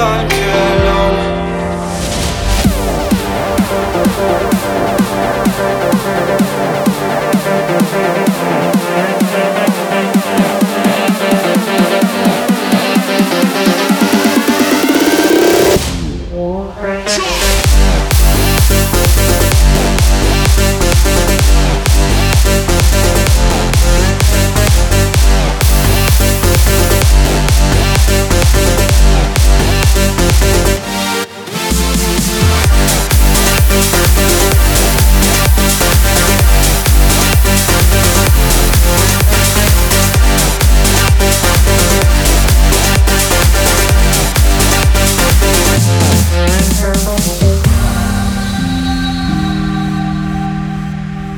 time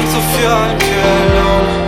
Sehnsucht für ein